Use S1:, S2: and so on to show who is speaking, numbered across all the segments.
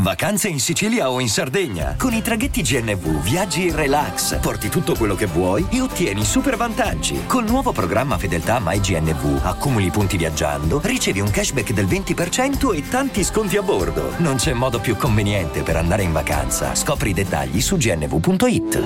S1: Vacanze in Sicilia o in Sardegna. Con i traghetti GNV viaggi in relax, porti tutto quello che vuoi e ottieni super vantaggi. Col nuovo programma Fedeltà MyGNV accumuli punti viaggiando, ricevi un cashback del 20% e tanti sconti a bordo. Non c'è modo più conveniente per andare in vacanza. Scopri i dettagli su gnv.it.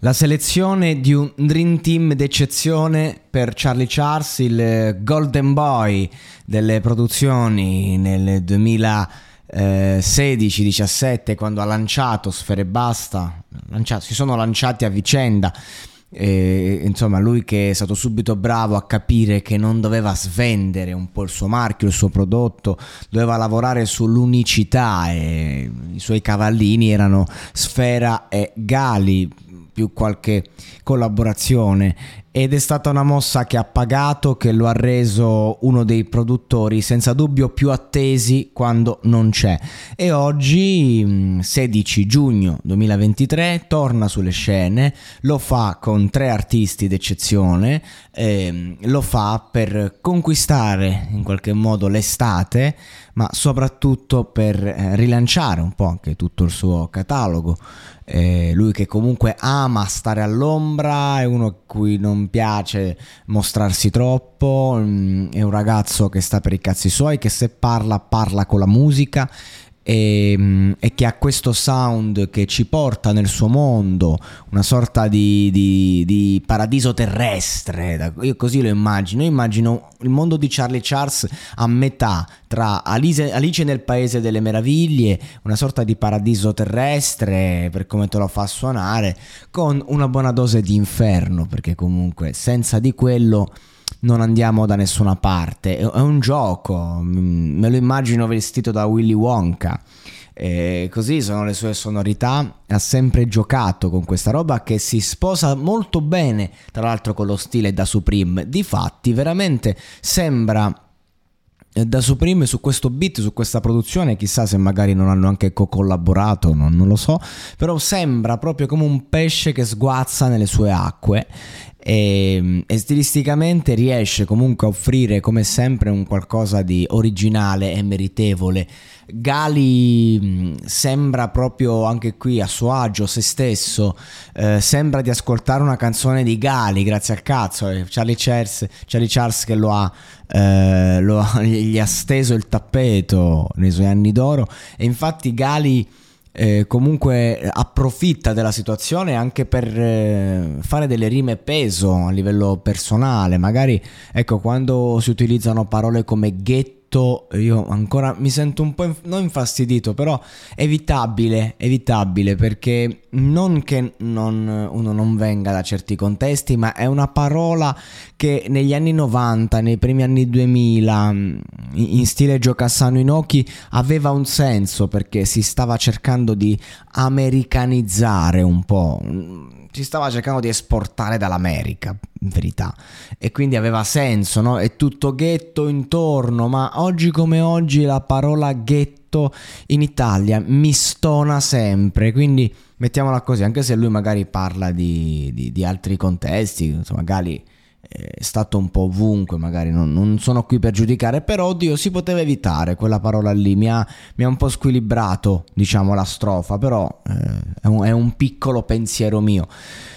S2: La selezione di un Dream Team d'eccezione per Charlie Charles, il Golden Boy delle produzioni nel 2000 eh, 16-17 quando ha lanciato Sfere Basta, lanciato, si sono lanciati a vicenda. E, insomma, lui che è stato subito bravo a capire che non doveva svendere un po' il suo marchio, il suo prodotto, doveva lavorare sull'unicità e i suoi cavallini erano Sfera e Gali, più qualche collaborazione ed è stata una mossa che ha pagato, che lo ha reso uno dei produttori senza dubbio più attesi quando non c'è. E oggi, 16 giugno 2023, torna sulle scene, lo fa con tre artisti d'eccezione, eh, lo fa per conquistare in qualche modo l'estate, ma soprattutto per eh, rilanciare un po' anche tutto il suo catalogo. Eh, lui che comunque ama stare all'ombra, è uno cui non piace mostrarsi troppo, mm, è un ragazzo che sta per i cazzi suoi, che se parla parla con la musica e, mm, e, che ha questo sound che ci porta nel suo mondo, una sorta di, di, di paradiso terrestre. Io così lo immagino. Io immagino il mondo di Charlie Charles a metà tra Alice, Alice nel Paese delle Meraviglie, una sorta di paradiso terrestre per come te lo fa suonare, con una buona dose di inferno, perché comunque senza di quello non andiamo da nessuna parte. È un gioco, mm, me lo immagino vestito da Willy Wonka. E così sono le sue sonorità. Ha sempre giocato con questa roba che si sposa molto bene, tra l'altro, con lo stile da Supreme. Difatti, veramente sembra eh, da Supreme su questo beat, su questa produzione, chissà se magari non hanno anche co-collaborato, non, non, lo so, però sembra proprio come un pesce che sguazza nelle sue acque e, ehm, e, stilisticamente riesce comunque a offrire come sempre un qualcosa di originale e meritevole. Gali sembra proprio anche qui a suo agio, se stesso, eh, sembra di ascoltare una canzone di Gali, grazie al cazzo, eh. Charlie, Charles, Charlie Charles che lo ha, eh, lo gli ha steso il tappeto nei suoi anni d'oro e infatti Gali eh, comunque approfitta della situazione anche per eh, fare delle rime peso a livello personale. Magari, ecco, quando si utilizzano parole come ghetto detto, io ancora mi sento un po' non infastidito, però evitabile, evitabile perché non che non, uno non venga da certi contesti, ma è una parola che negli anni 90, nei primi anni 2000, in stile Giocassano Inoki, aveva un senso perché si stava cercando di americanizzare un po' si stava cercando di esportare dall'America, in verità, e quindi aveva senso, no? È tutto ghetto intorno, ma oggi come oggi la parola ghetto in Italia mi stona sempre, quindi mettiamola così, anche se lui magari parla di, di, di altri contesti, insomma, magari è stato un po' ovunque, magari non, non, sono qui per giudicare, però oddio si poteva evitare quella parola lì, mi ha, mi ha un po' squilibrato diciamo la strofa, però eh, è, un, è, un, piccolo pensiero mio.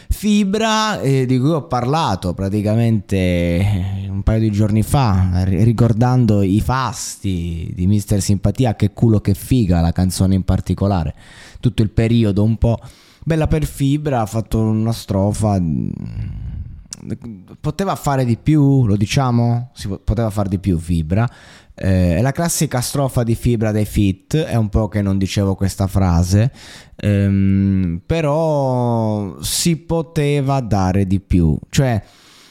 S2: Fibra eh, di cui ho parlato praticamente eh, un paio di giorni fa, ricordando i fasti di Mister Simpatia, che culo che figa la canzone in particolare, tutto il periodo un po' bella per Fibra, ha fatto una strofa poteva fare di più, lo diciamo? Si poteva fare di più Fibra. Eh, la classica strofa di Fibra dei Fit, è un po' che non dicevo questa frase, ehm, però si poteva dare di più. Cioè,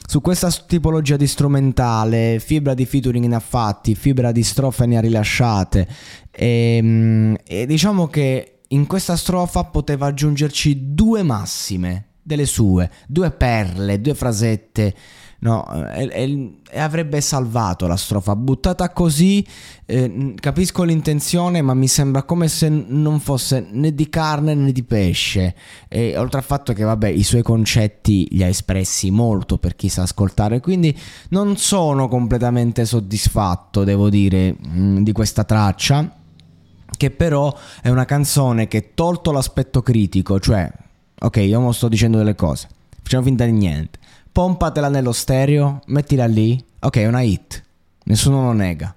S2: su questa tipologia di strumentale, fibra di featuring ne ha fatti, fibra di strofe ne ha rilasciate e, ehm, e diciamo che in questa strofa poteva aggiungerci due massime delle sue, due perle, due frasette. No, e, e, avrebbe salvato la strofa. Buttata così, eh, capisco l'intenzione, ma mi sembra come se non fosse né di carne né di pesce. E oltre al fatto che, vabbè, i suoi concetti li ha espressi molto per chi sa ascoltare, quindi non sono completamente soddisfatto, devo dire, mh, di questa traccia. Che però è una canzone che, tolto l'aspetto critico, cioè Ok, io mo sto dicendo delle cose. Facciamo finta di niente. Pompatela nello stereo, mettila lì. Ok, è una hit. Nessuno lo nega.